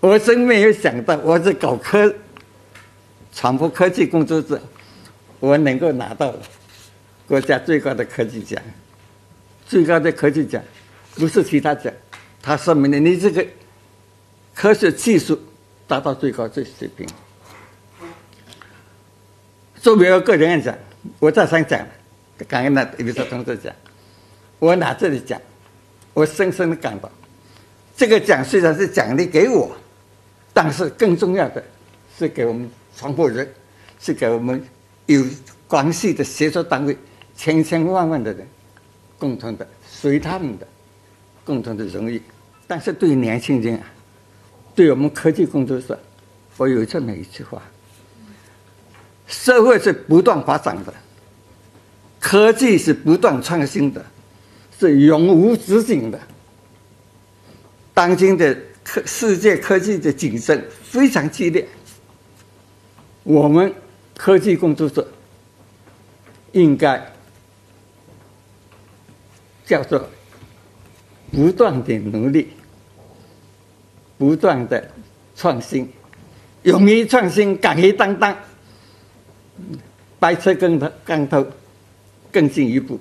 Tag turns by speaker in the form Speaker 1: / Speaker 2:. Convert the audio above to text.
Speaker 1: 我真没有想到，我是搞科传播科技工作者，我能够拿到国家最高的科技奖，最高的科技奖，不是其他奖，它说明了你这个科学技术达到最高最水平。作为我个人来讲，我再三讲，刚刚那有个同志讲，我拿这里讲，我深深的感到，这个奖虽然是奖励给我，但是更重要的是给我们传播人，是给我们有关系的协作单位，千千万万的人共同的属于他们的共同的荣誉。但是对于年轻人啊，对我们科技工作者，我有这么一句话。社会是不断发展的，科技是不断创新的，是永无止境的。当今的科世界科技的竞争非常激烈，我们科技工作者应该叫做不断的努力，不断的创新，勇于创新，敢于担当。白车更头更头更进一步。